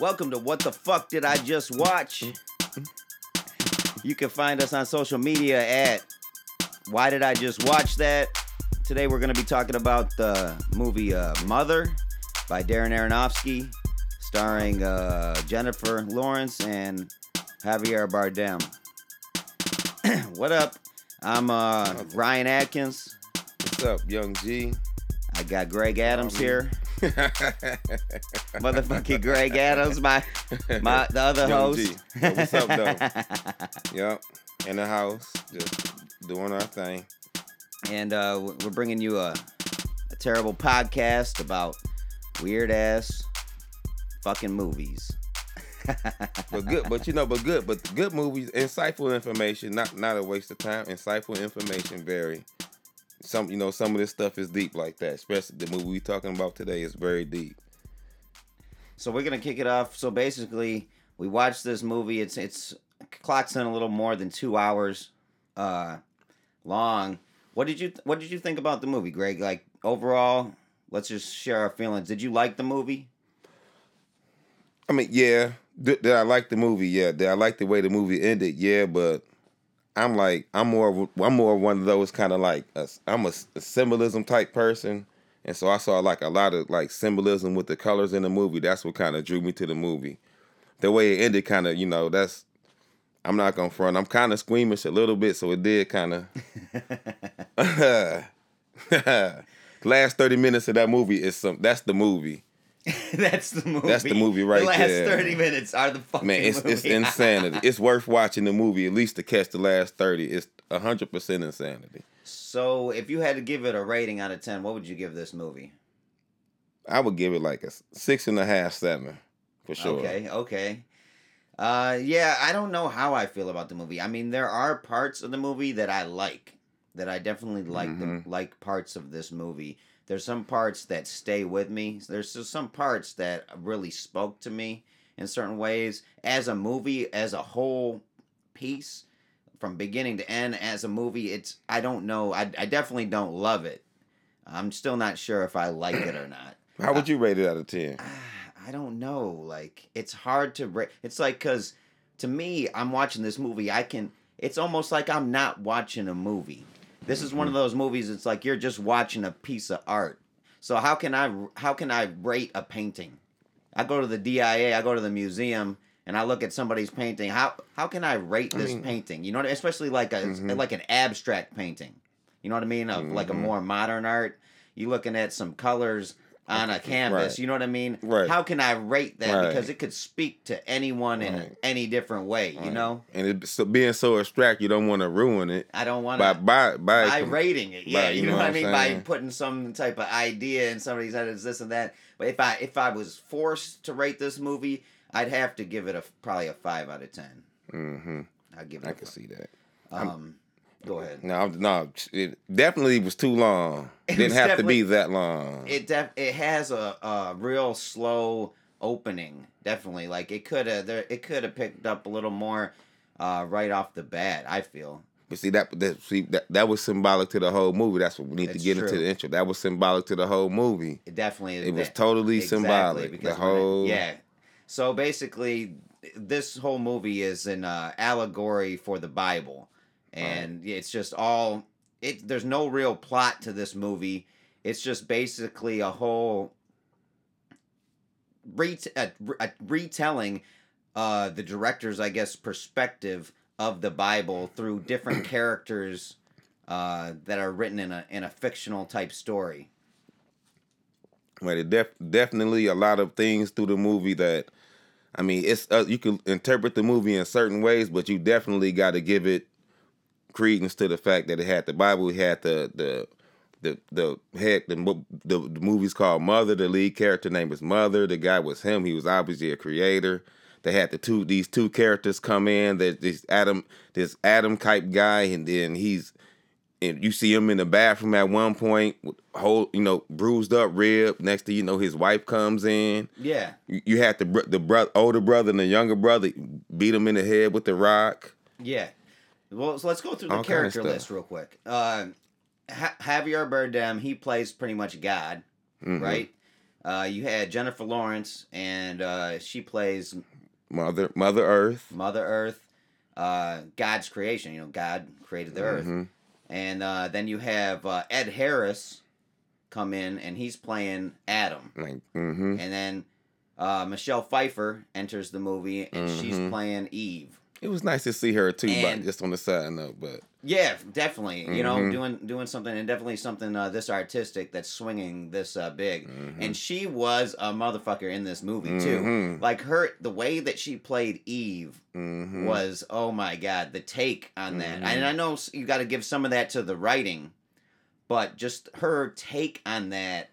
Welcome to What the Fuck Did I Just Watch? You can find us on social media at Why Did I Just Watch That? Today we're going to be talking about the movie uh, Mother by Darren Aronofsky, starring uh, Jennifer Lawrence and Javier Bardem. what up? I'm uh, Ryan Atkins. What's up, Young G? I got Greg Adams here. Motherfucking Greg Adams, my my the other Young host. Yo, what's up, though? Yep, in the house, just doing our thing. and uh, we're bringing you a, a terrible podcast about weird ass fucking movies. But good, but you know, but good, but good movies, insightful information, not not a waste of time. Insightful information, very. Some you know, some of this stuff is deep like that. Especially the movie we're talking about today is very deep. So we're gonna kick it off. So basically, we watched this movie. It's it's clocks in a little more than two hours uh, long. What did you What did you think about the movie, Greg? Like overall, let's just share our feelings. Did you like the movie? I mean, yeah. Did, did I like the movie? Yeah. Did I like the way the movie ended? Yeah. But I'm like, I'm more, I'm more one of those kind of like, a, I'm a, a symbolism type person, and so I saw like a lot of like symbolism with the colors in the movie. That's what kind of drew me to the movie. The way it ended, kind of, you know, that's. I'm not gonna front. I'm kind of squeamish a little bit, so it did kind of. Last thirty minutes of that movie is some. That's the movie. That's the movie. That's the movie right The last there. thirty minutes are the fucking Man, it's it's insanity. it's worth watching the movie at least to catch the last thirty. It's hundred percent insanity. so, if you had to give it a rating out of ten, what would you give this movie? I would give it like a six and a half, seven, for sure. Okay, okay. Uh, yeah, I don't know how I feel about the movie. I mean, there are parts of the movie that I like, that I definitely like Mhm. the like parts of this movie. There's some parts that stay with me. There's just some parts that really spoke to me in certain ways. As a movie, as a whole piece, from beginning to end, as a movie, it's I don't know. I I definitely don't love it. I'm still not sure if I like it or not. How would you rate it out of ten? Ah, I don't know. Like it's hard to rate. It's like because to me, I'm watching this movie. I can. It's almost like I'm not watching a movie. This is one of those movies. It's like you're just watching a piece of art. So how can I how can I rate a painting? I go to the DIA. I go to the museum. And I look at somebody's painting. How how can I rate I this mean- painting? You know, what I- especially like a Mhm. like an abstract painting. You know what I mean? Of like a Mhm. more modern art. You looking at some colors on a canvas. Right. You know what I mean? Right. How can I rate that? Right. Because it could speak to anyone in Right. any different way. You know, And it, so being so abstract, you don't want to ruin it I don't want by to by by. by rating it. Yeah, by- you, know, what I mean. By putting some type of idea in somebody's head is this and that. But if I if I was forced to rate this movie, I'd have to give it a probably a five out of ten. Mm-hmm. I'd give it. I a can see that. Um, go ahead. No, I'm- no, it definitely was too long. It Didn't have to be that long. It def it has a, a real slow opening. Definitely, like it could have there. It could have picked up a little more uh, right off the bat. I feel. But see that that see that, that was symbolic to the whole movie. That's what we need It's to get true. into the intro. That was symbolic to the whole movie. It definitely is. It was totally exactly, symbolic. The because it- whole yeah. So basically, this whole movie is an uh, allegory for the Bible, and it's just all. It there's no real plot to this movie. It's just basically a whole ret- a, a retelling uh, the director's, I guess, perspective of the Bible through different characters uh, that are written in a in a fictional type story. Right, it def- definitely a lot of things through the movie that, I mean, it's uh, you can interpret the movie in certain ways, but you definitely got to give it credence to the fact that it had the Bible, it had the the the the head the, the the movie's called Mother. The lead character name is Mother. The guy was him. He was obviously a creator. They had the two these two characters come in. There's this Adam this Adam type guy, and then he's and you see him in the bathroom at one point, whole you know bruised up rib. Next to you know his wife comes in. Yeah. You, you had the the bro- older brother and the younger brother beat him in the head with the rock. Yeah. Well, so let's go through the All kind of character list real quick. Uh, ha- Javier Bardem, he plays pretty much God, Mhm. right? Uh, you had Jennifer Lawrence, and uh, she plays Mother Mother Earth. Mother Earth, uh, God's creation. You know, God created the earth. Mhm. And uh, then you have uh, Ed Harris come in, and he's playing Adam. Like, mm-hmm. And then uh, Michelle Pfeiffer enters the movie, and she's Mhm. playing Eve. It was nice to see her too, And- but just on the side note. But Yeah, definitely. You know, Mhm. doing doing something, and definitely something uh, this artistic that's swinging this uh, big. Mhm. And she was a motherfucker in this movie too. Mhm. Like her, the way that she played Eve Mhm. was oh my god the take on that Mhm. and i know you got to give some of that to the writing but just her take on that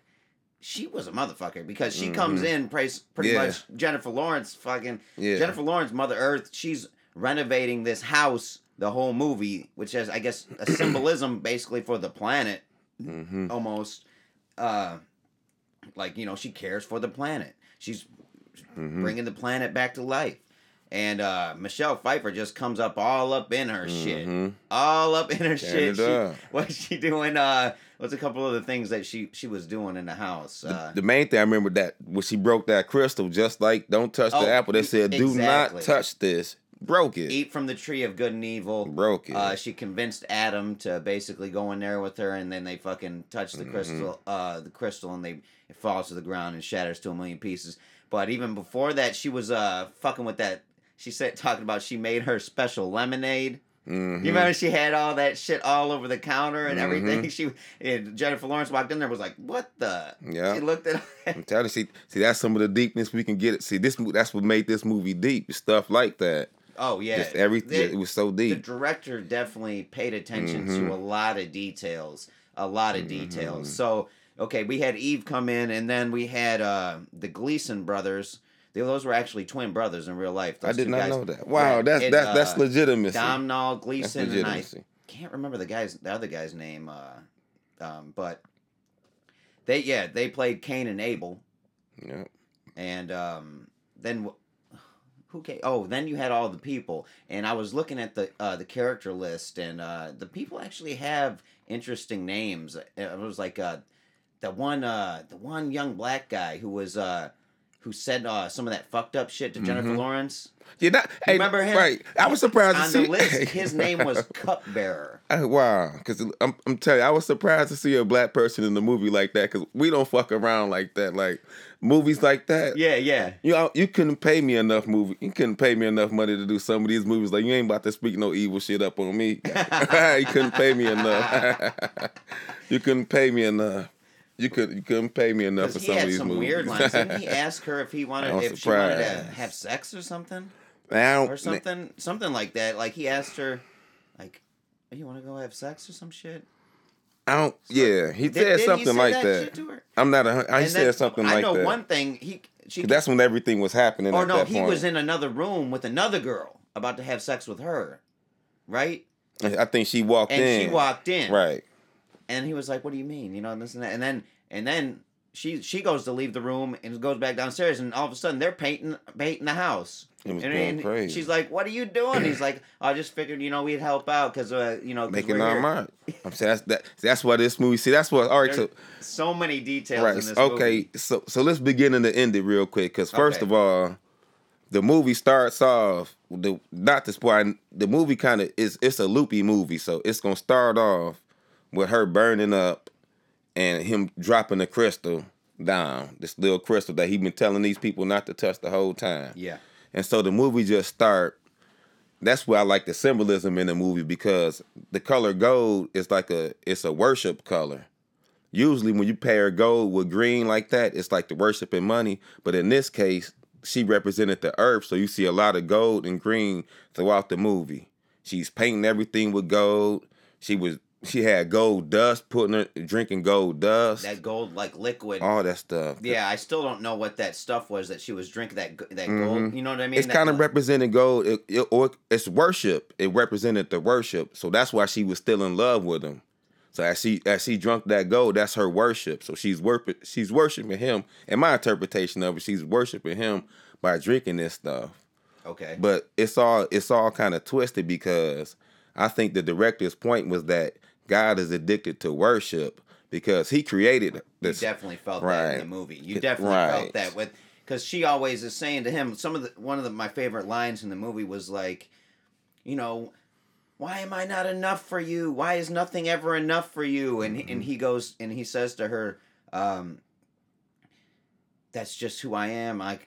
she was a motherfucker because she comes Mhm. in praise pretty Yeah. much jennifer lawrence fucking yeah. jennifer lawrence mother earth she's renovating this house the whole movie which has i guess a symbolism basically for the planet Mhm. almost uh like you know she cares for the planet she's Mhm. bringing the planet back to life. And uh, Michelle Pfeiffer just comes up all up in her shit, Mhm. all up in her Tearing shit. She, what's she doing? Uh, what's a couple of the things that she she was doing in the house? The- Uh, the main thing I remember that when she broke that crystal, just like don't touch Oh, the apple. They said, "Do not touch this." Broke it. eat from the tree of good and evil. Broke it. Uh, she convinced Adam to basically go in there with her, and then they fucking touch the Mhm. crystal, uh, the crystal, and they it falls to the ground and shatters to a million pieces. But even before that, she was uh fucking with that. She said talking about she made her special lemonade. Mhm. You remember she had all that shit all over the counter and everything. Mhm. She and Jennifer Lawrence walked in there was like, "What the?" Yeah. She looked at. I'm telling you, see, see, that's some of the deepness we can get. It. See, this that's what made this movie deep. Stuff like that. Oh yeah, Just everything. The- it was so deep. the director definitely paid attention Mhm. to a lot of details a lot of Mhm. details so okay we had eve come in and then we had uh the gleeson brothers They- those were actually twin brothers in real life I did not guys. know that. Wow, that's it, that's that's uh, legitimacy. domhnall that's gleeson and i can't remember the guy's the other guy's name uh um but they yeah they played cain and abel Yeah. and um, then who came? Oh, then you had all the people, and I was looking at the uh, the character list, and uh, the people actually have interesting names. It was like uh, the one uh, the one young black guy who was uh, who said uh, some of that fucked up shit to Jennifer Mhm. Lawrence. Yeah, that, hey, remember him? Right. I was surprised to On see the list, his name was Cupbearer. I- wow, because I'm, I'm telling you, I was surprised to see a black person in the movie like that. Because we don't fuck around like that. Like movies like that. Yeah, yeah. You know, you couldn't pay me enough movie. You couldn't pay me enough money to do some of these movies. Like you ain't about to speak no evil shit up on me. you couldn't pay me enough. you couldn't pay me enough. You could you couldn't pay me enough for he some of had these some movies. weird lines. Didn't he ask her if he wanted I if she wanted to have sex or something? I don't- or something, something like that. Like he asked her, like, "Oh, "You want to go have sex or some shit?" I don't. Yeah, he Did- said something say like that that. shit to her? I'm not a. I And said something I like know that. one thing. He she That's when everything was happening. or at no, he point. was in another room with another girl about to have sex with her, right? I think she walked And in. she walked in, Right. And he was like, "What do you mean?" You know, and this and that, and then and then she she goes to leave the room and goes back downstairs, and all of a sudden they're painting painting the house. It was And, and crazy. she's like, "What are you doing?" He's like, "I just figured, you know, we'd help out because, uh, you know, Making our here." mark. I'm saying that's that. That's why this movie. See, that's what. All right. So There's so many details right. in this Okay. movie. So so let's begin and end it real quick. Because first Okay. of all, the movie starts off. The not the spoil. The movie kind of is. It's a loopy movie. So it's gonna start off with her burning up and him dropping the crystal down. This little crystal that he been telling these people not to touch the whole time. Yeah. And so the movie just start. That's why I like the symbolism in the movie because the color gold is like a it's a worship color. Usually when you pair gold with green like that, it's like the worshiping money. But in this case, she represented the earth, so you see a lot of gold and green throughout the movie. She's painting everything with gold. She was she had gold dust, putting her drinking gold dust, That gold, like liquid. all that stuff. yeah, I still don't know what that stuff was that she was drinking. That that Mhm. gold. You know what I mean? it's kind of representing gold, it, it- or it's worship. It represented the worship, so that's why she was still in love with him. So as she as she drunk that gold, that's her worship. So she's worship she's worshiping him. In my interpretation of it, she's worshiping him by drinking this stuff. okay. But it's all it's all kind of twisted because I think the director's point was that God is addicted to worship because he created this. You definitely felt that Right. in the movie. You definitely right. felt that with because she always is saying to him some of the one of the, my favorite lines in the movie was like, you know, why am I not enough for you? Why is nothing ever enough for you? And Mm-hmm. and he goes and he says to her, um, that's just who I am. I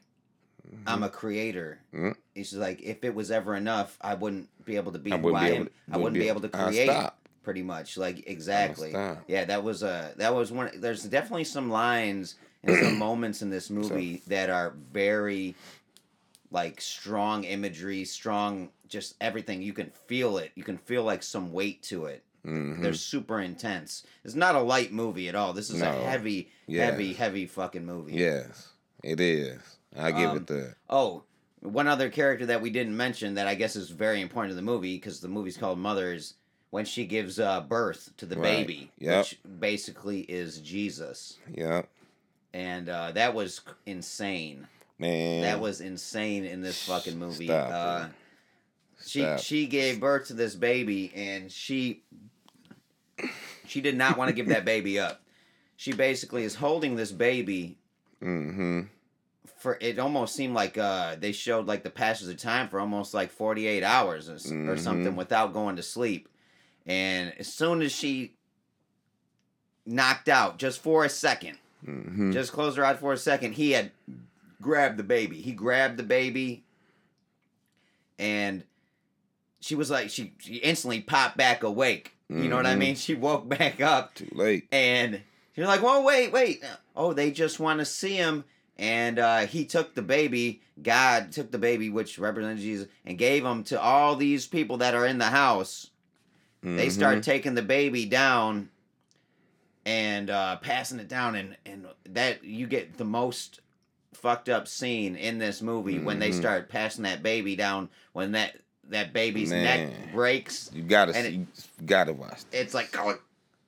I'm a creator. Mhm. He's like, if it was ever enough, I wouldn't be able to be I who wouldn't I be am. able. I wouldn't be able to create stop. Pretty much like exactly yeah that was uh that was one there's definitely some lines and some moments in this movie that are very like strong imagery strong just everything you can feel it you can feel like some weight to it Mhm. they're super intense it's not a light movie at all this is a heavy heavy heavy fucking movie Yes, it is. I give Um, it that. Oh, one other character that we didn't mention that I guess is very important to the movie because the movie's called Mothers. When she gives uh, birth to the Right. baby, Yep. which basically is Jesus, Yeah, and uh, that was insane. man. That was insane in this fucking movie. Stop uh, she Stop. she gave birth to this baby, and she she did not want to give that baby up. She basically is holding this baby Mm-hmm. for it almost seemed like uh they showed like the passage of time for almost like 48 hours or, s- or something without going to sleep and as soon as she knocked out just for a second Mm-hmm. just closed her eyes for a second he had grabbed the baby he grabbed the baby and she was like she, she instantly popped back awake you know what i Mhm. mean she woke back up Too late. and you're like, "Well, wait, wait. Oh, they just want to see him." And uh, he took the baby. God took the baby, which represents Jesus, and gave him to all these people that are in the house. They Mhm. start taking the baby down and uh, passing it down, and and that you get the most fucked up scene in this movie when they Mhm. start passing that baby down. When that that baby's neck breaks, You gotta and see. you gotta watch. it's like oh,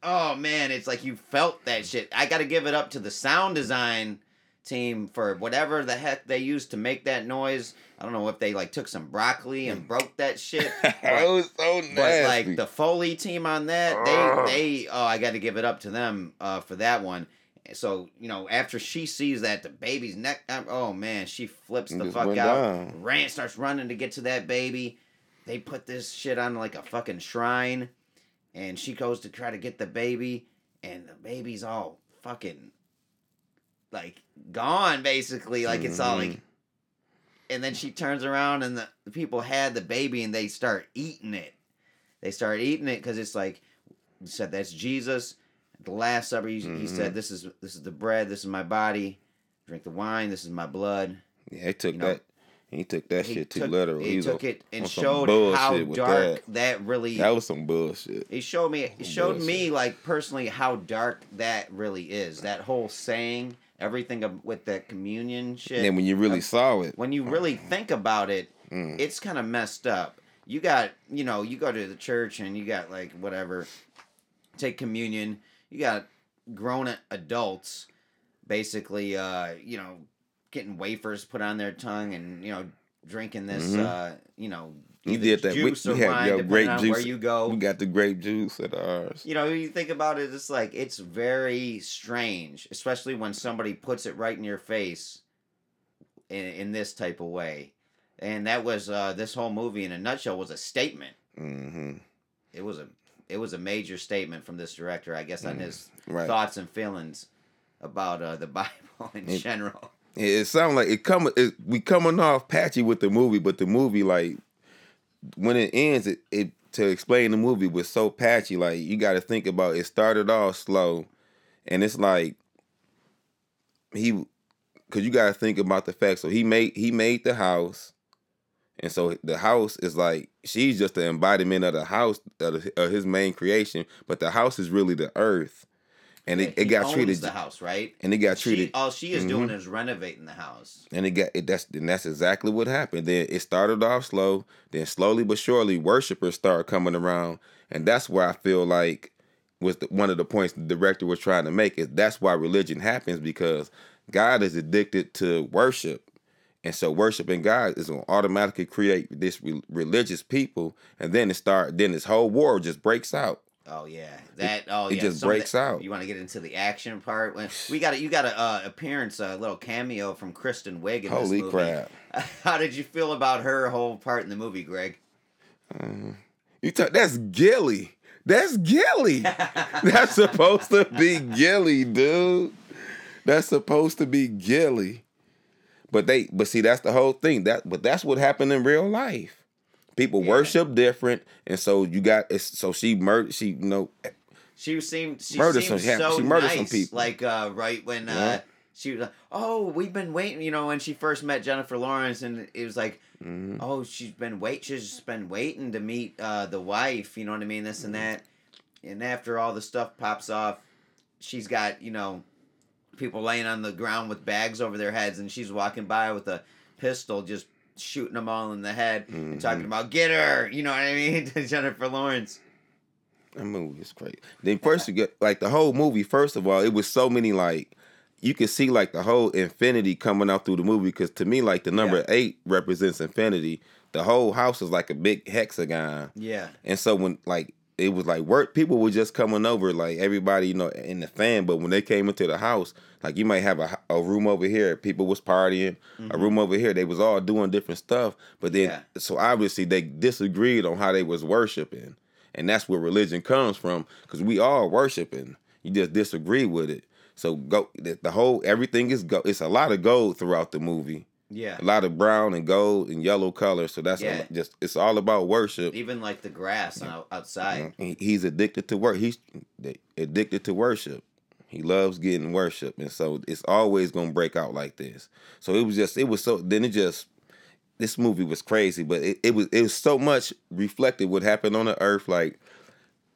oh man it's like you felt that shit i gotta give it up to the sound design team for whatever the heck they used to make that noise i don't know if they like took some broccoli and broke that shit it was so nasty. but like the foley team on that Ugh. they they oh i gotta give it up to them uh for that one so you know after she sees that the baby's neck um, oh man she flips the just fuck out down. ran starts running to get to that baby they put this shit on like a fucking shrine and she goes to try to get the baby and the baby's all fucking like gone basically like it's all like Mhm. and then she turns around and the, the people had the baby and they start eating it they start eating it because it's like he said that's jesus at the last supper he, he Mhm. said this is this is the bread this is my body drink the wine this is my blood Yeah, he took you know, that. He took that He shit too took- literal. he was took a- it and showed how dark that. that. really That was some bullshit. it showed me it showed me like personally how dark that really is that whole saying everything with that communion shit And then when you really saw it, when you really think about it mm, it's kind of messed up. You got, you know, you go to the church and you got like whatever, take communion. You got grown adults, basically, uh, you know, getting wafers put on their tongue and you know drinking this, Mhm. uh, you know, You did that. We- we had, wine, yo, grape juice. where you go. we got the grape juice at ours. You know, you think about it, it's like it's very strange, especially when somebody puts it right in your face in, in this type of way. And that was uh, this whole movie in a nutshell was a statement. hmm It was a it was a major statement from this director, I guess, on Mm, his Right. thoughts and feelings about uh, the Bible in It- general. It, it sounds like it come it, we coming off patchy with the movie, but the movie like when it ends, it, it to explain the movie was so patchy. Like you got to think about it started off slow, and it's like he because you got to think about the fact. So he made he made the house, and so the house is like she's just the embodiment of the house of, of his main creation, but the house is really the earth, and it, it got owns treated the house, right? and it got She, treated all she is doing mm-hmm. is renovating the house. and it got it, that's and that's exactly what happened. Then it started off slow, then slowly but surely worshipers started coming around, and that's where I feel like was the, one of the points the director was trying to make is that's why religion happens because God is addicted to worship, and so worshiping God is gonna automatically create this re- religious people, and then it start then this whole war just breaks out. Oh yeah, that. Oh it yeah, just breaks that- out. You want to get into the action part? When we got a, you got a uh, appearance, a little cameo from Kristen Wiig in Holy this movie. crap! How did you feel about her whole part in the movie, Greg? You talk, that's Gilly. That's Gilly. That's supposed to be Gilly, dude. That's supposed to be Gilly. But they but see that's the whole thing. That but that's what happened in real life. People Yeah. worship different, and so you got so she murdered she you know She seemed she Murdered seemed some- so she murdered nice. some people. Like uh, right when uh, she was like, "Oh, we've been waiting." You know, when she first met Jennifer Lawrence, and it was like, mhm. "Oh, she's been wait, she's just been waiting to meet uh, the wife." You know what I mean? This and that. And after all the stuff pops off, she's got you know people laying on the ground with bags over their heads, and she's walking by with a pistol, just shooting them all in the head, and talking Mhm. about "Get her," you know what I mean? to Jennifer Lawrence. That movie is crazy. Then first you get like the whole movie. First of all, it was so many like you could see like the whole infinity coming out through the movie. Because to me, like the number Yeah. eight represents infinity. The whole house is like a big hexagon, Yeah. and so when like it was like work, people were just coming over, like everybody you know in the fan. But when they came into the house, like you might have a, a room over here, people was partying. A mm-hmm. room over here, they was all doing different stuff. But then, Yeah. so obviously they disagreed on how they was worshiping and that's where religion comes from because we all worshiping you just disagree with it so go the, the whole everything is go it's a lot of gold throughout the movie Yeah. a lot of brown and gold and yellow color so that's Yeah. just it's all about worship Even like the grass out, outside. He's addicted to work he's addicted to worship he loves getting worship and so it's always gonna break out like this so it was just it was so then it just this movie was crazy, but it, it was it was so much reflected what happened on the earth. Like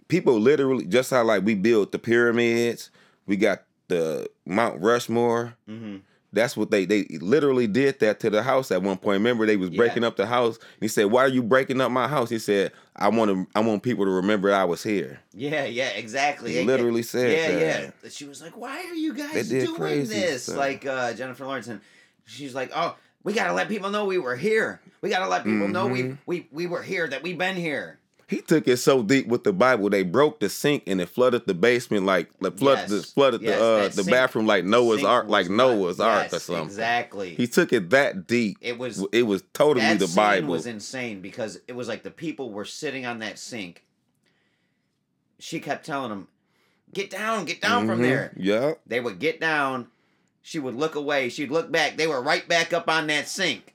people literally just how like we built the pyramids, we got the Mount Rushmore. Mm-hmm. That's what they they literally did that to the house at one point. Remember they was Yeah. breaking up the house. He said, "Why are you breaking up my house?" He said, "I want to I want people to remember I was here." Yeah, yeah, exactly. He Yeah, literally said yeah, that. yeah. She was like, "Why are you guys doing this?" stuff. Like uh, Jennifer Lawrence, and she's like, "Oh, we gotta let people know we were here. We gotta let people know we Mhm. we we were here. That we've been here." He took it so deep with the Bible. They broke the sink and it flooded the basement like like flooded the flooded Yes, the uh the sink- bathroom like Noah's ark like not- Noah's ark or something. Exactly. He took it that deep. it was It was totally the Bible. was insane because it was like the people were sitting on that sink. She kept telling them, "Get down, get down from Mhm. there." Yeah. They would get down. She would look away. She'd look back. They were right back up on that sink.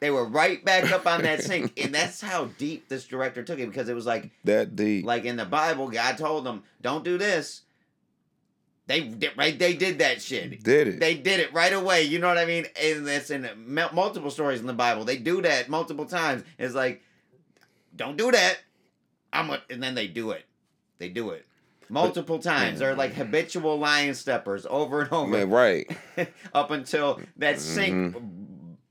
They were right back up on that sink, and that's how deep this director took it because it was like, That deep. like in the Bible, God told them, "Don't do this." They did right. They did that shit. Did it. They did it right away. You know what I mean? And that's in multiple stories in the Bible. They do that multiple times. It's like, don't do that. I'm a, and then they do it. They do it multiple times. They're like habitual lion steppers over and over Man, right. up until that mm-hmm. sink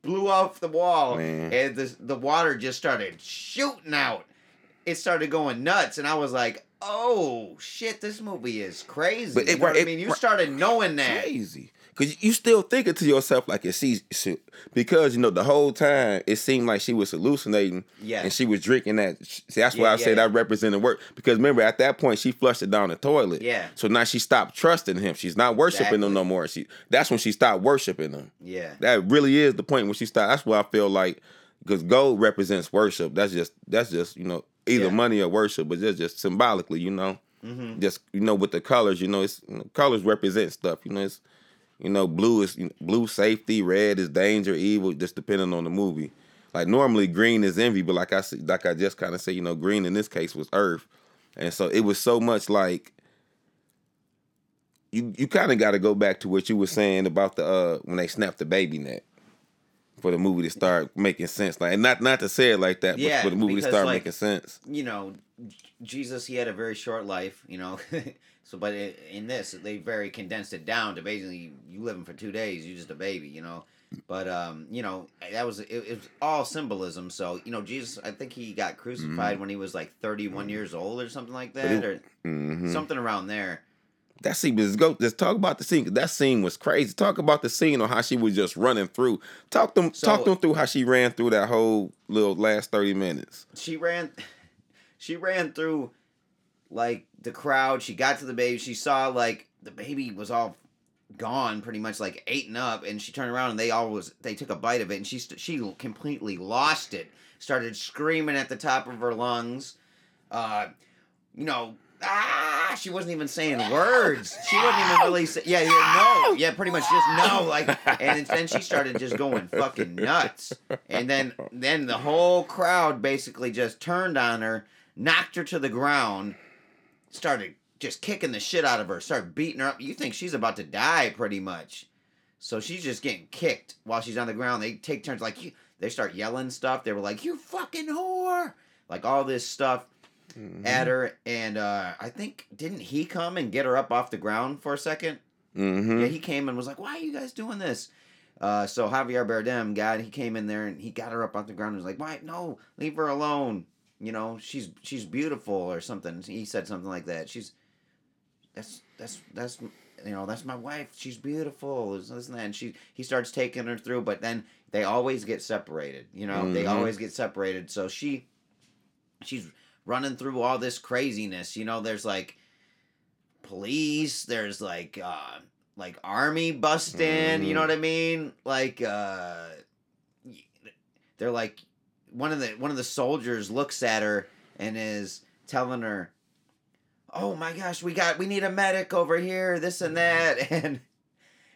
blew off the wall Man. and the the water just started shooting out. It started going nuts, and I was like, "Oh shit, this movie is crazy." But it- you know I mean? You started knowing that. Crazy. Cause you still thinking to yourself like, she? Because you know the whole time it seemed like she was hallucinating, Yeah. and she was drinking that. See, that's why Yeah, I yeah, say yeah. that represented work. Because remember, at that point, she flushed it down the toilet. Yeah. So now she stopped trusting him. She's not worshiping Exactly. him no more. She. That's when she stopped worshiping him. Yeah. That really is the point when she stopped. That's why I feel like because gold represents worship. That's just that's just you know either Yeah. money or worship, but just just symbolically, you know, Mm-hmm. just you know with the colors, you know, it's you know, colors represent stuff. You know, it's you know blue is blue safety, red is danger, evil, just depending on the movie. Like normally green is envy, but like I like I just kind of say, you know, green in this case was earth, and so it was so much like you you kind of got to go back to what you were saying about the uh when they snapped the baby neck for the movie to start making sense. Like not not to say it like that, Yeah, but for the movie to start like, making sense. You know, Jesus, he had a very short life. You know, so but i in this, they very condensed it down to basically you living for two days, You're just a baby. You know. But um, you know that was it, it was all symbolism. So you know Jesus, I think he got crucified when he was like thirty one years old or something like that, Mm-hmm. it- or hmm something around there. That scene, let's go. Let's talk about the scene. That scene was crazy. Talk about the scene on how she was just running through. Talk them. So- talk them through how she ran through that whole little last thirty minutes. she ran she ran through like the crowd. She got to the baby. She saw like the baby was all gone, pretty much like eaten up, and she turned around and they all was they took a bite of it, and she she completely lost it. Started screaming at the top of her lungs. Uh, you know, ah, she wasn't even saying words. She wasn't even really say, yeah, yeah, no, yeah, pretty much just no, like, and then she started just going fucking nuts, and then then the whole crowd basically just turned on her, knocked her to the ground, started just kicking the shit out of her, started beating her up. You think she's about to die, pretty much. So she's just getting kicked while she's on the ground. They take turns, like you, they start yelling stuff. They were like, "You fucking whore!" Like all this stuff Mhm. at her, and uh, I think didn't he come and get her up off the ground for a 2nd Mhm. Yeah, he came and was like, "Why are you guys doing this?" Uh, so Javier Bardem, God, he came in there and he got her up off the ground and was like, "Why? No, leave her alone. You know, she's she's beautiful or something." He said something like that. She's that's that's that's you know that's my wife. She's beautiful. This, this and that. And she he starts taking her through, but then they always get separated. You know, they Mhm. always get separated. So she she's running through all this craziness. You know, there's like police. There's like uh like army busting. You know Mhm. what I mean? Like uh, they're like one of the one of the soldiers looks at her and is telling her, "Oh my gosh, we got we need a medic over here. This and that." And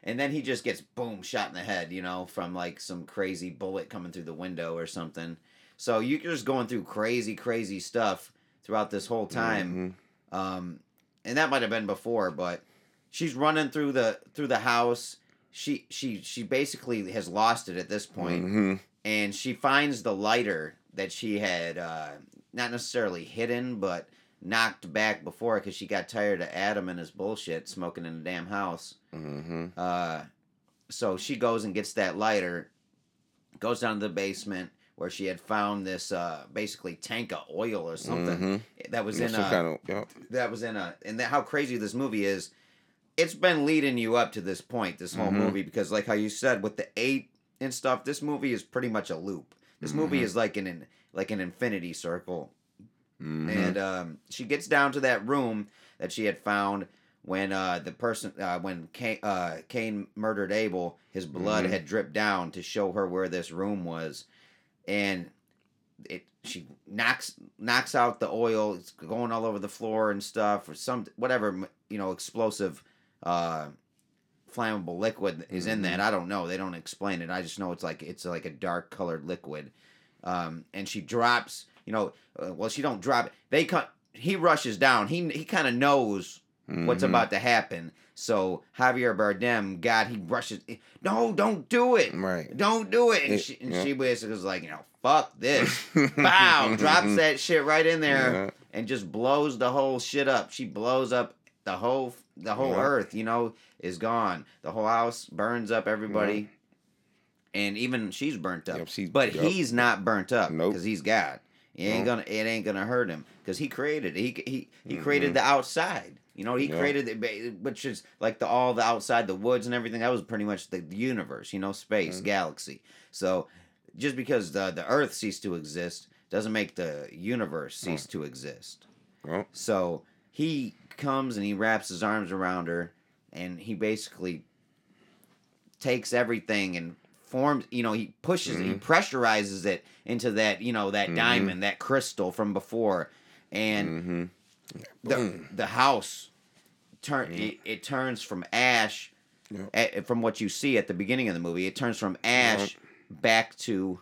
and then he just gets boom shot in the head. You know, from like some crazy bullet coming through the window or something. So you're just going through crazy, crazy stuff throughout this whole time. Mhm. Um, and that might have been before, but she's running through the through the house. She she she basically has lost it at this point, Mhm. And she finds the lighter that she had uh, not necessarily hidden, but knocked back before because she got tired of Adam and his bullshit smoking in the damn house. Mhm. Uh, so she goes and gets that lighter, goes down to the basement where she had found this uh, basically tank of oil or something Mhm. that was in a kind of yeah. that was in a and that how crazy this movie is. It's been leading you up to this point, this whole Mhm. movie, because like how you said with the eight and stuff, this movie is pretty much a loop. This movie Mhm. is like an in- like an infinity circle. Mhm. And um, she gets down to that room that she had found when uh, the person uh, when Cain, uh, Cain murdered Abel. His blood Mhm. had dripped down to show her where this room was, and it she knocks knocks out the oil. It's going all over the floor and stuff, or some whatever you know explosive. Flammable liquid is in that. I don't know. They don't explain it. I just know it's like it's like a dark colored liquid. Um, and she drops. You know, uh, well, she don't drop it. They cut. He rushes down. He he kind of knows what's Mhm. about to happen. So Javier Bardem, God, he rushes. No, don't do it. Right. Don't do it. And It- she, and yeah. she basically was like, you know, fuck this. Bow, drops that shit right in there Yeah. and just blows the whole shit up. She blows up the whole the whole Yeah. earth, you know, is gone. The whole house burns up everybody. And even she's burnt up. Yep, she's- but yep. he's not burnt up Nope. because he's God. It ain't gonna it ain't gonna hurt him because he created it. He he he created Mhm. the outside. You know, he Yeah. created it, ba- which is like the all the outside, the woods and everything. That was pretty much the, the universe. You know, space, Mhm. galaxy. So just because the the Earth ceased to exist doesn't make the universe cease to exist. Well, So he comes and he wraps his arms around her, and he basically takes everything and forms. You know, he pushes it, he pressurizes it into that. You know, that Mhm. diamond, that crystal from before, and mhm. the the house turn it, it turns from ash. Yep. a- from what you see at the beginning of the movie, it turns from ash back to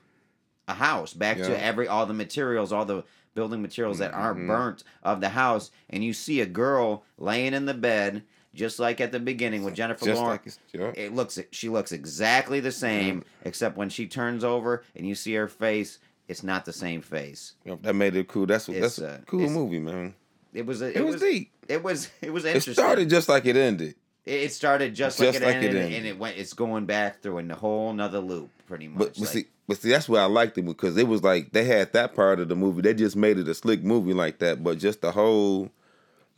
a house, back Yeah. to every all the materials, all the building materials that aren't Mhm. burnt of the house, and you see a girl laying in the bed, just like at the beginning with Jennifer Just Lawrence. like yeah. it looks she looks exactly the same, except when she turns over and you see her face, it's not the same face. Yep, that made it cool. That's what that's a uh, cool movie, man. It was a, It, it, was, was, deep. it was it was interesting. It started just like it ended. It started just, Just like, it, like it ended, ended. and it went. It's going back through a whole nother loop, pretty much. But, but like- see, but see, that's why I liked it because it was like they had that part of the movie. They just made it a slick movie like that. But just the whole,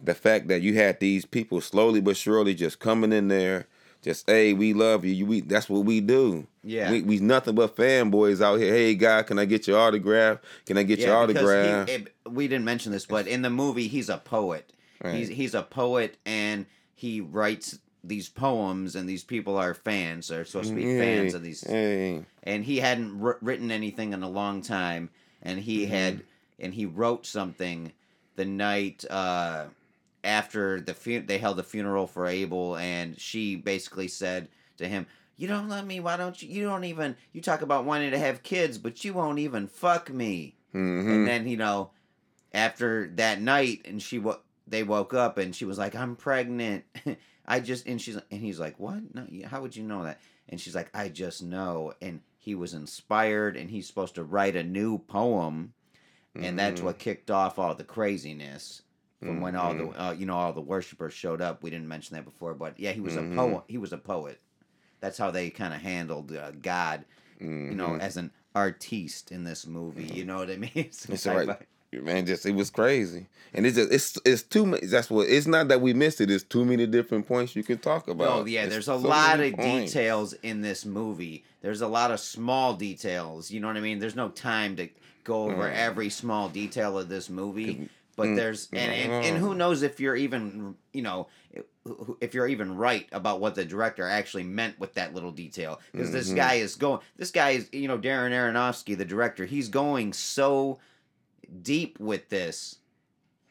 the fact that you had these people slowly but surely just coming in there, just hey, we love you. We that's what we do. Yeah. we, we nothing but fanboys out here. Hey, guy, can I get your autograph? Can I get your autograph? He, it, we didn't mention this, but in the movie, he's a poet. Right. He's he's a poet, and he writes these poems, and these people are fans. They're supposed to be fans of these. Hey, And he hadn't wr- written anything in a long time, and he Mm-hmm. had and he wrote something the night uh, after the fu- they held the funeral for Abel, and she basically said to him. You don't love me. Why don't you? You don't even. You talk about wanting to have kids, but you won't even fuck me hmm and then you know after that night and she wo- they woke up and she was like i'm pregnant i just and she's and he's like what no how would you know that and she's like i just know and he was inspired and he's supposed to write a new poem and that's Mhm. what kicked off all the craziness from when all the Mhm. uh, you know all the worshipers showed up we didn't mention that before but yeah he was Mhm. a poet he was a poet that's how they kind of handled uh, god you know Mhm. as an artiste in this movie you know what i mean it's, It's alright. Man, just it was crazy, and it's just it's it's too many. That's what it's not that we missed it. It's too many different points you can talk about. Oh yeah, It's there's a lot of points. details in this movie. There's a lot of small details. You know what I mean? There's no time to go over Mm. every small detail of this movie. But mm, there's and, and and who knows if you're even you know if you're even right about what the director actually meant with that little detail because this Mhm. guy is going this guy is you know Darren Aronofsky the director he's going so deep with this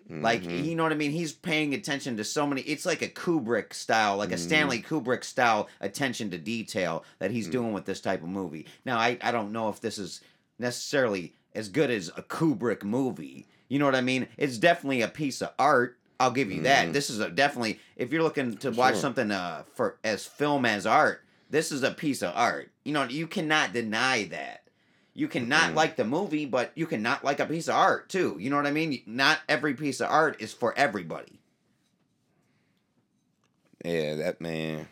like Mhm. you know what I mean? He's paying attention to so many. It's like a Kubrick style, like a Mhm. Stanley Kubrick style attention to detail that he's Mm. doing with this type of movie. Now I I don't know if this is necessarily as good as a Kubrick movie. You know what I mean? It's definitely a piece of art. I'll give you that. Mhm. This is a definitely if you're looking to watch sure. something uh for as film as art, this is a piece of art. You know, you cannot deny that. You cannot Mhm. like the movie, but you cannot like a piece of art too. You know what I mean? Not every piece of art is for everybody. Yeah, that man,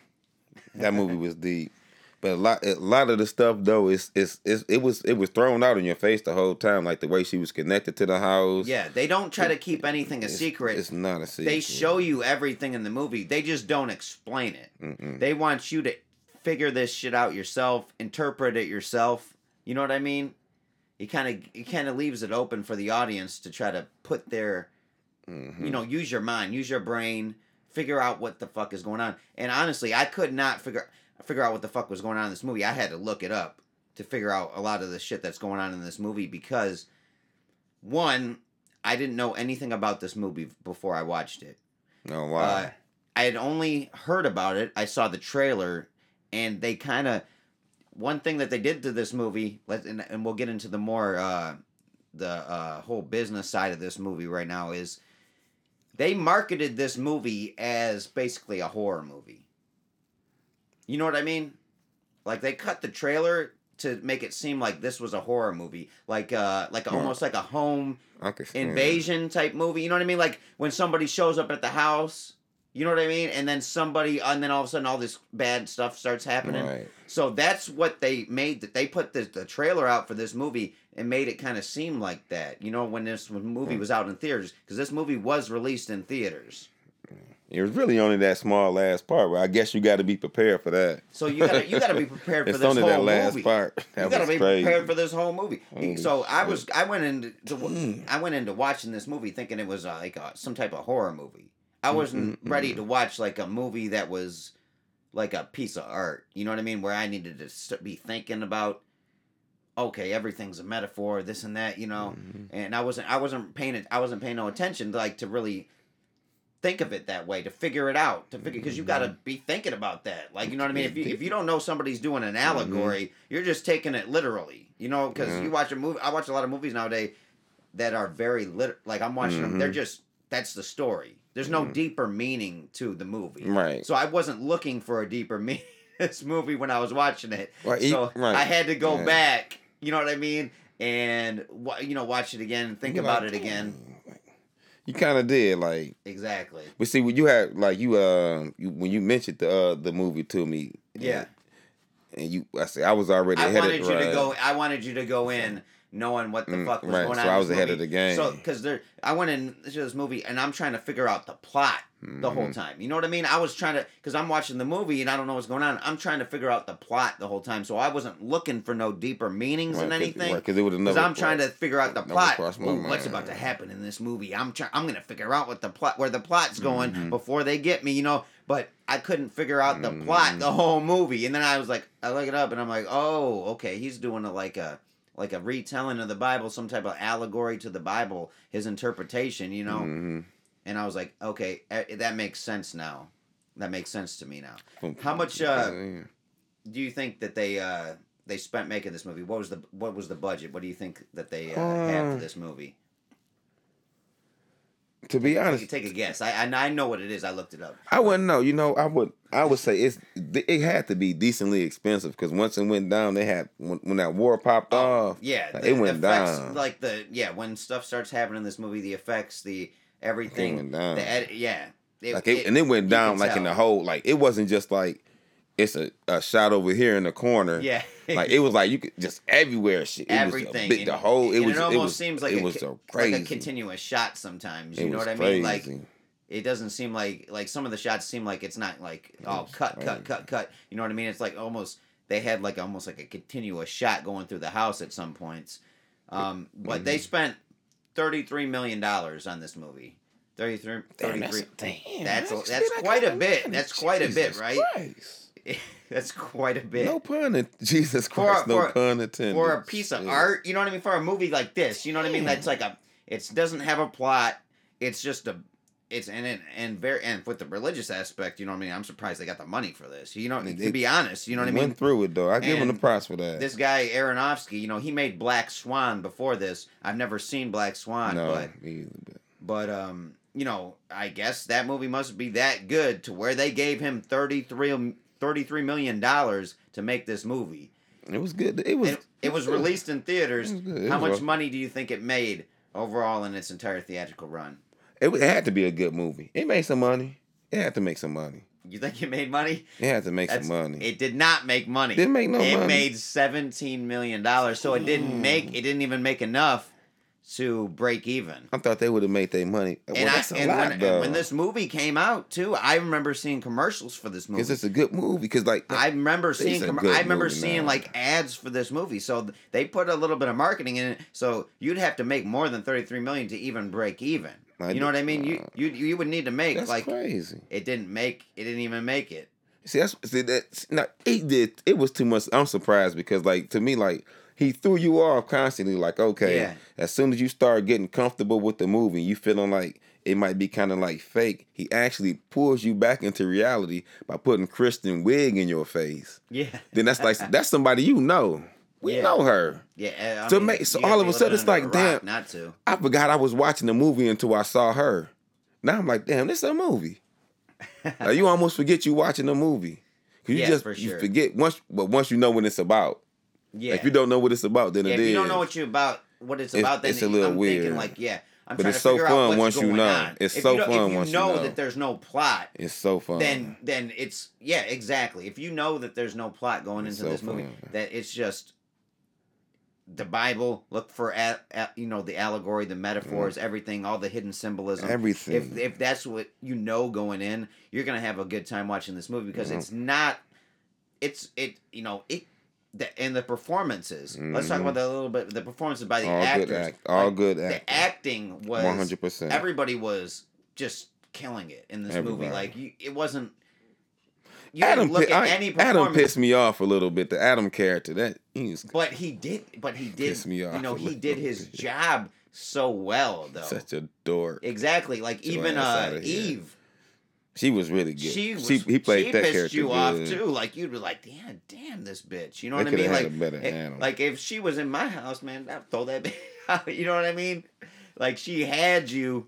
that movie was deep. But a lot, a lot of the stuff though is is is it was it was thrown out in your face the whole time, like the way she was connected to the house. Yeah, they don't try to keep anything a It's- secret. It's not a secret. They show you everything in the movie. They just don't explain it. Mm-mm. They want you to figure this shit out yourself, interpret it yourself. You know what I mean? He kind of he kind of leaves it open for the audience to try to put their Mhm. you know, use your mind, use your brain, figure out what the fuck is going on. And honestly, I could not figure figure out what the fuck was going on in this movie. I had to look it up to figure out a lot of the shit that's going on in this movie because one, I didn't know anything about this movie before I watched it. No, wow. Uh, I had only heard about it. I saw the trailer, and they kind of one thing that they did to this movie. Let and, and we'll get into the more uh, the uh, whole business side of this movie right now is they marketed this movie as basically a horror movie. You know what I mean? Like they cut the trailer to make it seem like this was a horror movie, like uh, like Huh. almost like a home I can stand it. invasion type movie. You know what I mean? Like when somebody shows up at the house, you know what I mean? And then somebody, and then all of a sudden, all this bad stuff starts happening. Right. So that's what they made. That they put the, the trailer out for this movie and made it kind of seem like that. You know, when this movie Hmm. was out in theaters, because this movie was released in theaters. It was really only that small last part, where I guess you got to be prepared for that. So you gotta you gotta be prepared for it's this only whole that last movie. part. That you gotta be crazy. prepared for this whole movie. So I was I went into to, Mm. I went into watching this movie thinking it was uh, like uh some type of horror movie. I mm, wasn't Mm-mm-mm. ready mm. to watch like a movie that was like a piece of art. You know what I mean? Where I needed to st- be thinking about okay, everything's a metaphor, this and that. You know, Mhm. and I wasn't I wasn't paying it I wasn't paying no attention to like to really think of it that way to figure it out to figure because you got to mm-hmm. be thinking about that like you know what I mean if you if you don't know somebody's doing an mm-hmm. allegory you're just taking it literally you know because Yeah. you watch a movie I watch a lot of movies nowadays that are very lit like I'm watching them they're Mhm. just that's the story there's no Mhm. deeper meaning to the movie Right. so I wasn't looking for a deeper meaning this movie when I was watching it Right, so right. I had to go Yeah. back you know what I mean and you know watch it again and think You're about like, it again You kind of did, like, exactly but see, when you had like you uh you, when you mentioned the uh, the movie to me, Yeah. and you I said I was already I ahead wanted of you to go. I wanted you to go in knowing what the Mm, fuck was right, going so on. in I was ahead movie. of the game. So because there, I went into this movie and I'm trying to figure out the plot the whole Mhm. time. You know what I mean? I was trying to because I'm watching the movie and I don't know what's going on. I'm trying to figure out the plot the whole time. So I wasn't looking for no deeper meanings in anything. Because it would have Because. I'm trying to figure out the plot. Ooh, what's about to happen in this movie? I'm trying. I'm gonna figure out what the plot, where the plot's going Mhm. before they get me. You know, but I couldn't figure out the plot Mhm. the whole movie. And then I was like, I look it up, and I'm like, oh, okay, he's doing a, like a like a retelling of the Bible, some type of allegory to the Bible, his interpretation. You know, Mhm. and I was like, okay, eh, that makes sense now. That makes sense to me now. How much, uh, Do you think that they uh they spent making this movie? What was the what was the budget? What do you think that they uh, had for Uh, this movie? To be honest, take a guess. I, I I know what it is. I looked it up. I wouldn't know. You know, I would. I would say it's. It had to be decently expensive because once it went down, they had when, when that war popped oh, off. Yeah, like, the it went effects, down. Like the yeah, when stuff starts happening in this movie, the effects, the everything, went down. the ed- yeah, It- like it, it- and it went down like in the tell. whole. Like it wasn't just like it's a, a shot over here in the corner. yeah, Like it was like you could just everywhere. Shit, it everything. Was a big, the whole. It was. It almost was, seems like it a, was a like crazy. a continuous shot sometimes. it You know what I crazy. mean? Like it doesn't seem like like some of the shots seem like it's not like oh was cut cut crazy. cut cut. You know what I mean? It's like almost they had like almost like a continuous shot going through the house at some points. Um, but they Mhm. spent thirty three million dollars on this movie. 33, Damn, 33 that's, damn, That's that's, that's quite a bit. That's quite a bit, right? Christ. That's quite a bit. No pun. in- Jesus a- no for pun intended. for a piece of Shit. art, you know what I mean? For a movie like this, you know what I mean? Yeah. That's like a it doesn't have a plot. It's just a it's and and, and very and with the religious aspect, you know what I mean? I'm surprised they got the money for this. You know, They- to be honest, you know what I mean. Went through it though. I give him the And props for that. This guy Aronofsky, you know, he made Black Swan before this. I've never seen Black Swan, no, but either, but but um, you know, I guess that movie must be that good to where they gave him 33, 33 million dollars to make this movie. it was good. It was. It, it was released in theaters. It was good. It How much rough. money do you think it made overall in its entire theatrical run? It, it had to be a good movie. It made some money. It had to make some money. You think it made money? It had to make That's- some money. It did not make money. Didn't make no it money. It made seventeen million dollars, so it didn't mm. make. It didn't even make enough to break even. I thought they would have made their money. Well, and I, that's a and lot, when, and when this movie came out too, I remember seeing commercials for this movie. Because it's a good movie. Because like I remember seeing. Com- I remember seeing now. like ads for this movie, so they put a little bit of marketing in it. So you'd have to make more than thirty three million to even break even. I you know what I mean? You you you would need to make that's like crazy. it didn't make it didn't even make it. See, that's see that. No, it did. It was too much. I'm surprised because like to me like. He threw you off constantly, like okay. Yeah. As soon as you start getting comfortable with the movie, you feeling like it might be kind of like fake. He actually pulls you back into reality by putting Kristen Wiig in your face. Yeah. Then that's like that's somebody you know. We Yeah. know her. Yeah. I So mean, make- so all of a sudden it's like, under a rock damn. not to. I forgot I was watching the movie until I saw her. Now I'm like, damn, this is a movie. Like, you almost forget you watching a movie. you Yeah, just for you forget once, but once you know what it's about. Yeah. If you don't know what it's about, then yeah, it if you don't know what you about, what it's, It's- about, then it's a little I'm weird. thinking like, yeah, I'm But it's so fun once you know. on. It's if so you fun once you know know. that there's no plot. It's so fun. then then it's yeah exactly if you know that there's no plot going It's into so this movie fun. that it's just the bible look for at, you know the allegory the metaphors everything all the hidden symbolism Everything. if if that's what you know going in you're gonna have a good time watching this movie because Mhm. it's not it's it you know it the, and the performances let's talk about that a little bit the performances by the all actors good act. All Like, good the acting was One hundred percent. everybody was just killing it in this movie. Like you, it wasn't. You Adam, look at I- any Adam pissed me off a little bit. The Adam character that he was but he did. But he did. Pissed me off You know, he did his bit. job so well, though. such a dork. exactly. Like Get even uh. Eve, She was really good. she was. he played she that pissed character you good. off too. Like you'd be like, damn, damn, this bitch. You know They what I mean? had Like, a better it- like if she was in my house, man, I'd throw that bitch out. You know what I mean? Like she had you.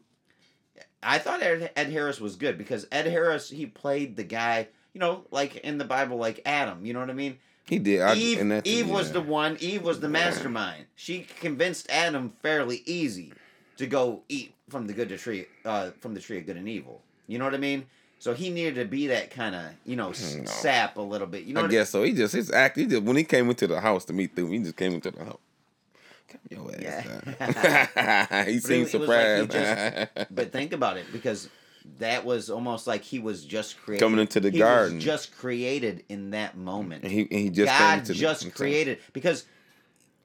I thought Ed, Ed Harris was good because Ed Harris he played the guy, you know, like in the Bible, like Adam. You know what I mean? He did. I, Eve, and that's- Eve was yeah. the one. Eve was the mastermind. She convinced Adam fairly easy to go eat from the good to tree, uh, from the tree of good and evil. You know what I mean? So he needed to be that kind of, you know, No. sap a little bit. You know, I guess so. He just his act. He just when he came into the house to meet them, he just came into the house. Come Your ass Yeah. he seemed was like he surprised. But think about it, because that was almost like he was just created Coming into the he garden. Was just created in that moment. and he, and he just God the- just okay. created because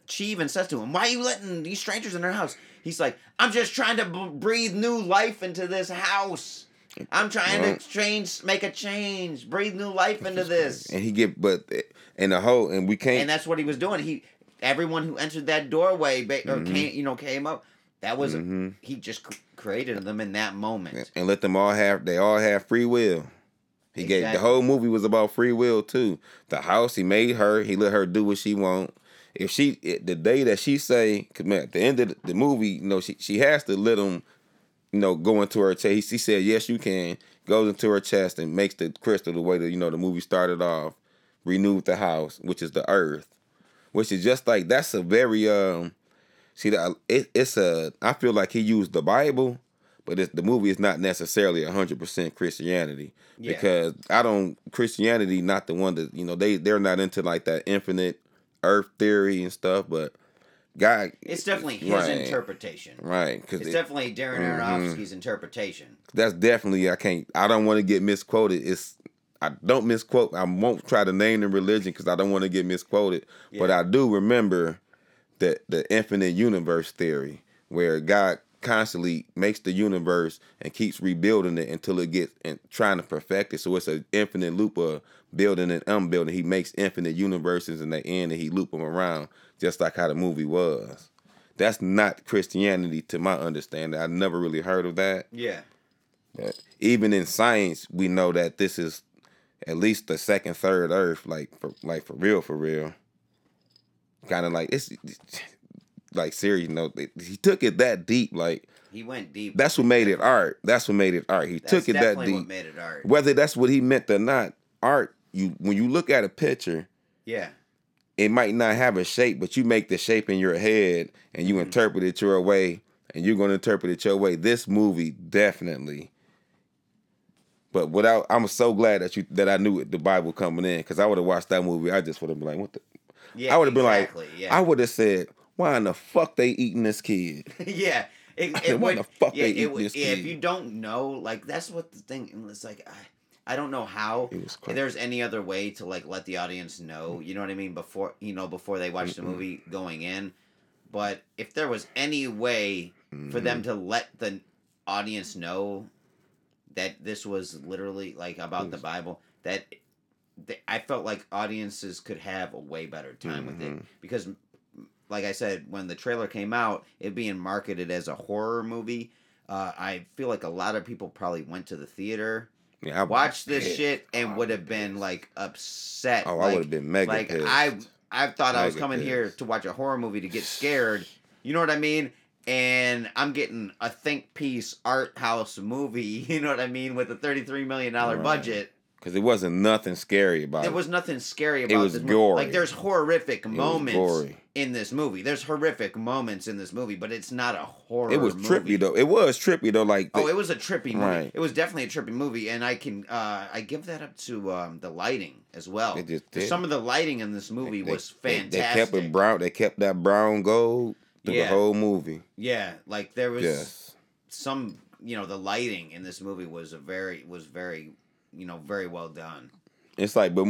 she even says to him, "Why are you letting these strangers in our house?" He's like, "I'm just trying to b- breathe new life into this house. I'm trying Well- to change, make a change, breathe new life into this." And he get but and the whole and we can't And that's what he was doing. He, everyone who entered that doorway or Mhm. came, you know, came up. That was Mhm. he just created them in that moment. and let them all have they all have free will. He gave the whole movie was about free will too. The house he made her, he let her do what she want. If she the day that she say, cause man, at the end of the, the movie, you know, she she has to let him, you know, go into her chest. He said, "Yes, you can." Goes into her chest and makes the crystal the way that you know the movie started off. Renewed the house, which is the earth, which is just like that's a very um. See that it, it's a. I feel like he used the Bible, but it's, the movie is not necessarily hundred percent Christianity Yeah. because I don't Christianity not the one that you know they they're not into like that infinite Earth theory and stuff, but God, It's definitely his right, interpretation. right? Because It's definitely Darren Mhm. Aronofsky's interpretation. that's definitely I can't. I don't want to get misquoted. It's I don't misquote. I won't try to name the religion because I don't want to get misquoted. But I do remember that the infinite universe theory, where God constantly makes the universe and keeps rebuilding it until it gets and trying to perfect it. So it's an infinite loop of building and unbuilding. He makes infinite universes in the end, and he loop them around, just like how the movie was. That's not Christianity, to my understanding. I never really heard of that. Yeah. But even in science, we know that this is at least the second, third Earth, like for like for real, for real. Kind of like it's like serious. You know, he took it that deep. Like He went deep. that's what made it art. That's what made it art. He That's took it that deep. made it art. Whether that's what he meant or not, art. You when you look at a picture, Yeah. It might not have a shape, but you make the shape in your head and you Mhm. interpret it your way, and you're going to interpret it your way. This movie definitely. But without, I'm so glad that you that I knew it, the Bible coming in because I would have watched that movie. I just would have been like, what the? Yeah. I would have been like, yeah. I would have said, why in the fuck they eating this kid? yeah. It, it why would, the fuck yeah, they it would- this yeah, if you don't know, like that's what the thing. and It's like I, I don't know how if there's any other way to like let the audience know. You know what I mean before you know before they watch the movie going in. But if there was any way for them Mm-hmm. to let the audience know that this was literally like about the Bible, that th- I felt like audiences could have a way better time with it Mhm. because like I said, when the trailer came out, it being marketed as a horror movie, uh, I feel like a lot of people probably went to the theater, Yeah, I watched this pissed. shit, and would have been like upset. Oh, I would have been mega like pissed. I, I thought I was Mega coming here to watch a horror movie to get scared. You know what I mean? And I'm getting a think piece art house movie. You know what I mean? With a thirty-three million dollar Right. budget. because it wasn't nothing scary about There it. was nothing scary about was this movie. gory. Like there's horrific It was moments gory. In this movie. There's horrific moments in this movie, but it's not a horror. It was movie. trippy though. It was trippy though. Like the, Oh, it was a trippy movie. Right. It was definitely a trippy movie, and I can uh, I give that up to um, the lighting as well. They just 'Cause did. Some of the lighting in this movie they- was they- fantastic. They, kept it brown. They kept that brown gold through Yeah. the whole movie. Yeah, like there was Yes. some. You know, the lighting in this movie was a very was very you know very well done. It's like, but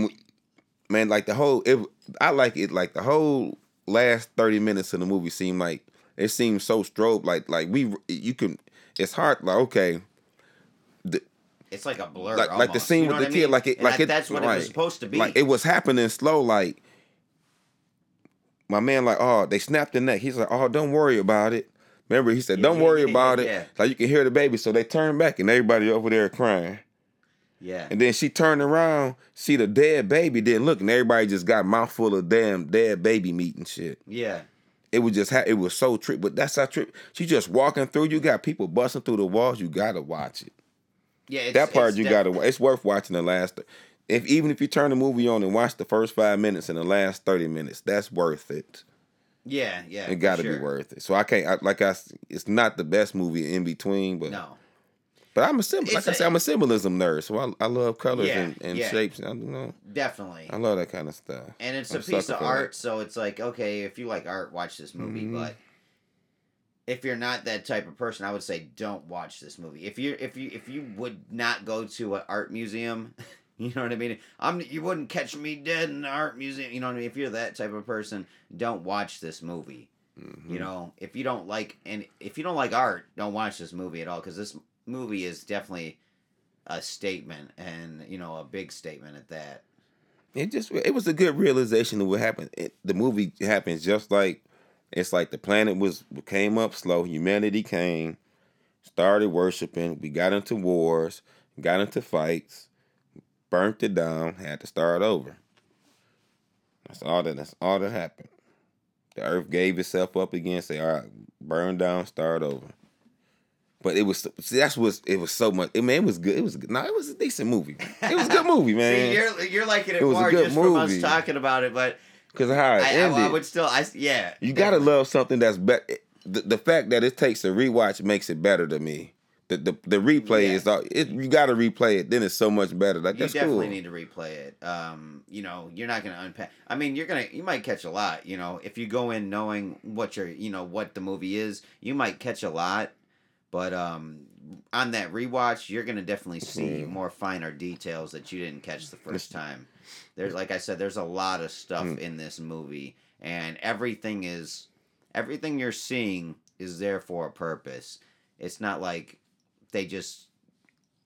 man, like the whole. It, I like it. Like the whole last thirty minutes of the movie seemed like it seemed so strobe. Like like we you can. It's hard. Like okay, It's like a blur. like like the scene you with the I kid. Like it. And Like that- it. That's what it was supposed to be. Like it was happening slow. Like my man, like oh, they snapped the neck. He's like oh, don't worry about it. Remember, he said, "Don't yeah, worry yeah, about it." Like you can hear the baby, so they turn back, and everybody over there crying. Yeah. And then she turned around, see the dead baby, didn't look, and everybody just got mouthful of damn dead baby meat and shit. Yeah. It was just it was so trip, but that's how trip. She just walking through. You got people busting through the walls. You gotta watch it. Yeah. It's, that part you gotta. wa- It's worth watching the last. If even if you turn the movie on and watch the first five minutes and the last thirty minutes, that's worth it. Yeah, yeah. It got to sure. be worth it. So I can't. I, like I, it's not the best movie in between, but No. But I'm a symbol. like It's I a- said, I'm a symbolism nerd, so I, I love colors Yeah, and, and yeah. shapes. I, you know, Definitely. I love that kind of stuff. And it's I'm a piece of art, so it's like, okay, if you like art, watch this movie. Mhm. But if you're not that type of person, I would say don't watch this movie. If you if you if you would not go to an art museum, you know what I mean. I'm you wouldn't catch me dead in an art museum. You know what I mean. If you're that type of person, don't watch this movie. Mhm. You know, if you don't like and if you don't like art, don't watch this movie at all because this movie is definitely a statement and you know a big statement at that. it just it was a good realization of what happened. It, the movie happens just like it's like the planet was came up slow. Humanity came, started worshiping. We got into wars, got into fights, burnt it down, had to start over. That's all that. That's all that happened. The earth gave itself up again. Say, all right, burn down, start over. But it was see, that's what it was so much. I mean, it was good. It was good. No, it was a decent movie. It was a good movie, man. See, you're you're liking it, It was a more good just from us movie. talking about it, but Because how it I, I, ended. I would still, I yeah. You gotta love something that's better. The, the fact that it takes a rewatch makes it better to me. The the, the replay Yeah. is all it, you gotta replay it. Then it's so much better. Like You that's definitely cool. need to replay it. Um, you know, you're not gonna unpack. I mean, you're gonna, you might catch a lot. You know, if you go in knowing what you're, you know, what the movie is, you might catch a lot. But um, on that rewatch, you're gonna definitely see Yeah. more finer details that you didn't catch the first time. There's, like I said, there's a lot of stuff Mm. in this movie, and everything is, everything you're seeing is there for a purpose. It's not like they just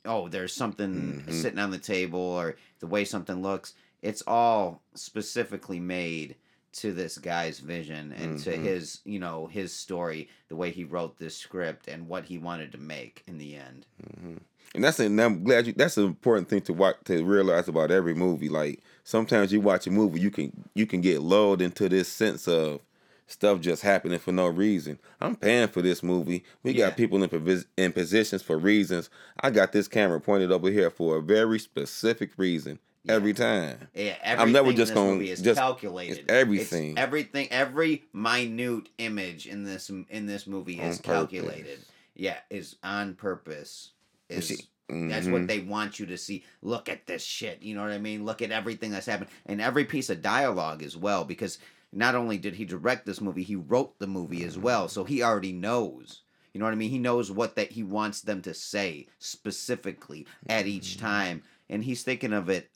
oh there's something Mhm. sitting on the table or the way something looks it's all specifically made to this guy's vision and to Mhm. his you know his story the way he wrote this script and what he wanted to make in the end Mhm. And that's and I'm glad you. That's an important thing to watch to realize about every movie. Like sometimes you watch a movie, you can you can get lulled into this sense of stuff just happening for no reason. I'm paying for this movie. We Yeah. got people in in positions for reasons. I got this camera pointed over here for a very specific reason every time. yeah, I'm never just movie is just- calculated it's everything. everything every minute image in this in this movie On is calculated yeah is on purpose is see- That's what mm-hmm. they want you to see. Look at this shit. You know what I mean? Look at everything that's happened and every piece of dialogue as well. Because not only did he direct this movie, he wrote the movie as mm-hmm. well. So he already knows. You know what I mean? He knows what that he wants them to say specifically at each mm-hmm. time, and he's thinking of it,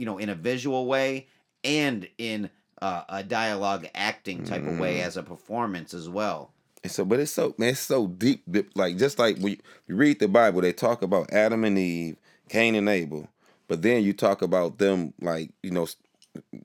you know, in a visual way and in uh, a dialogue acting type of way Mhm. as a performance as well. And so, but it's so man, it's so deep. Like just like when you read the Bible, they talk about Adam and Eve, Cain and Abel, but then you talk about them like you know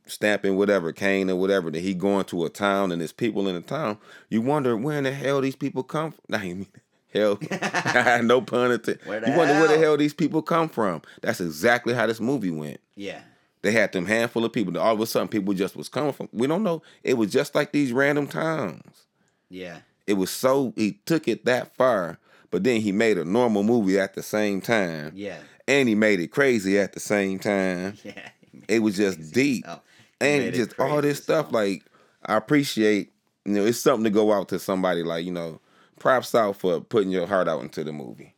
stamping whatever Cain or whatever. That he going to a town and there's people in the town. You wonder where in the hell these people come from. I mean, hell, no pun intended. You wonder where the hell? hell these people come from. That's exactly how this movie went. Yeah. They had them handful of people. All of a sudden, people just was coming from. We don't know. It was just like these random towns Yeah. it was so he took it that far, but then he made a normal movie at the same time, Yeah. and he made it crazy at the same time. Yeah. It was just deep, Oh, and just all this stuff. Like I appreciate, you know, it's something to go out to somebody. Like you know, props out for putting your heart out into the movie.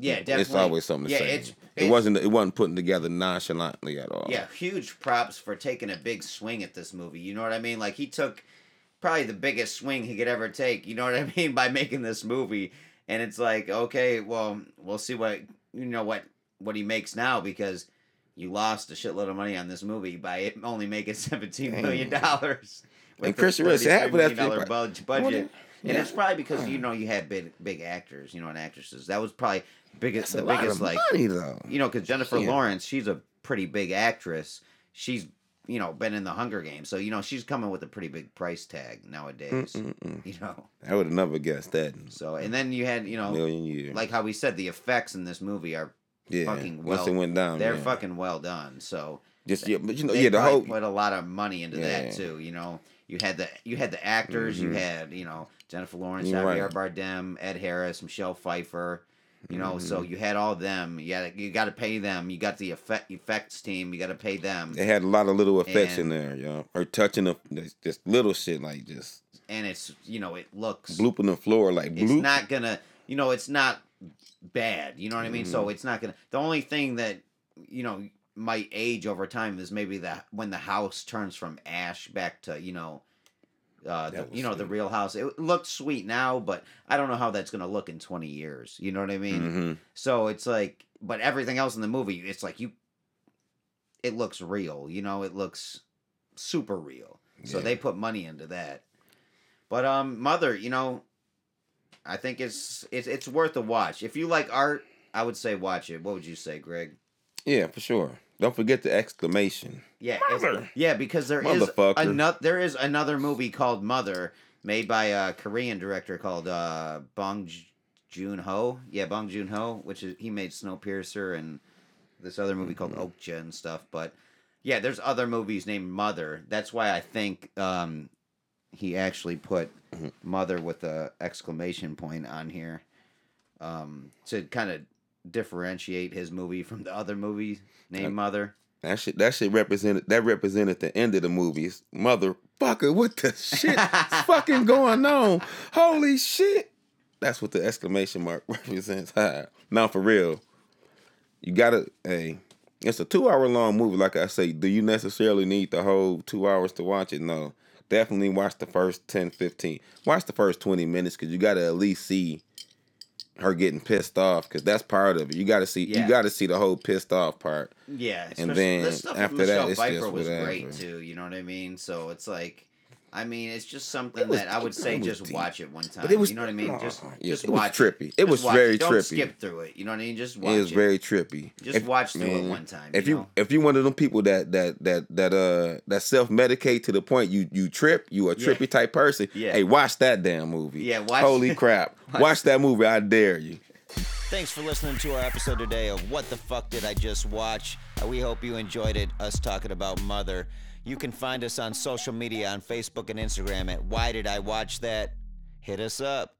Yeah, definitely. It's always something to yeah, say. It's, it wasn't. It wasn't putting together nonchalantly at all. Yeah, huge props for taking a big swing at this movie. You know what I mean? Like he took probably the biggest swing he could ever take. You know what I mean by making this movie. And it's like, okay, well, we'll see what you know what what he makes now because you lost a shitload of money on this movie by it only making seventeen million dollars. And Christian Rich, half of that dollar fee- budget. Well, budget. yeah. And it's probably because you know you had big big actors, you know, and actresses. That was probably biggest the biggest like money though. you know, because Jennifer Yeah. Lawrence, she's a pretty big actress. She's you know been in the Hunger Games, so you know she's coming with a pretty big price tag nowadays. Mm-mm-mm. You know, I would have never guessed that so and then you had you know million years. like how we said the effects in this movie are yeah, fucking once it went down, they're fucking well done. So Just yeah, but you know, yeah, the whole put a lot of money into Yeah. that too. You know, you had the you had the actors, you Mhm. had you know Jennifer Lawrence, Javier right. Bardem, Ed Harris, Michelle Pfeiffer. You know, so Mm-hmm. you had all them. You got you got to pay them. You got the effect effects team. You got to pay them. They had a lot of little effects And- in there, yo. Or touching the just- just little shit like just and it's you know it looks blooping the floor like it's bloop. not gonna you know it's not bad you know what i mean Mm-hmm. so it's not gonna the only thing that you know might age over time is maybe that when the house turns from ash back to you know uh, the, you know the real house. It looks sweet now but i don't know how that's going to look in 20 years. You know what i mean? Hmm so it's like but everything else in the movie it's like you it looks real you know? It looks super real. So they put money into that. But um mother you know i think it's it's it's worth a watch. If you like art i would say watch it. What would you say greg? Yeah, for sure. Don't forget the exclamation. yeah Mother. yeah because there is another there is another movie called mother made by a korean director called uh bong joon-ho yeah bong joon-ho which is he made snowpiercer and this other movie called Mhm. okja and stuff but yeah there's other movies named mother that's why i think um he actually put Mhm. mother with a exclamation point on here um to kind of differentiate his movie from the other movie named Uh, mother That shit that shit represented that represented the end of the movies. Motherfucker, what the shit's fucking going on? Holy shit. That's what the exclamation mark represents. now for real. You gotta hey, it's a two hour long movie, like I say. Do you necessarily need the whole two hours to watch it? No. Definitely watch the first 10, 15. Watch the first 20 minutes because you gotta at least see her getting pissed off because that's part of it. You gotta see Yeah. you gotta see the whole pissed off part. Yeah, And then the stuff with after that, Michelle it's Pfeiffer just was whatever. great too. You know what I mean? So it's like, I mean, it's just something It was that I would say just deep. watch it one time. But it was you know what I mean? Just, Aw, yeah, just it was watch trippy. It Just was watch very Don't trippy. skip through it. You know what I mean? Just watch It was it. very trippy. Just If- watch through it one time. If you, you know? if you one of them people that that that that uh that self medicate to the point you you trip, you a Yeah. trippy type person. Yeah. Hey, watch that damn movie. Yeah, watch- Holy crap! watch- watch that movie. I dare you. Thanks for listening to our episode today of What the Fuck Did I Just Watch? Uh, we hope you enjoyed it, us talking about Mother. You can find us on social media on Facebook and Instagram at Why Did I Watch That? Hit us up.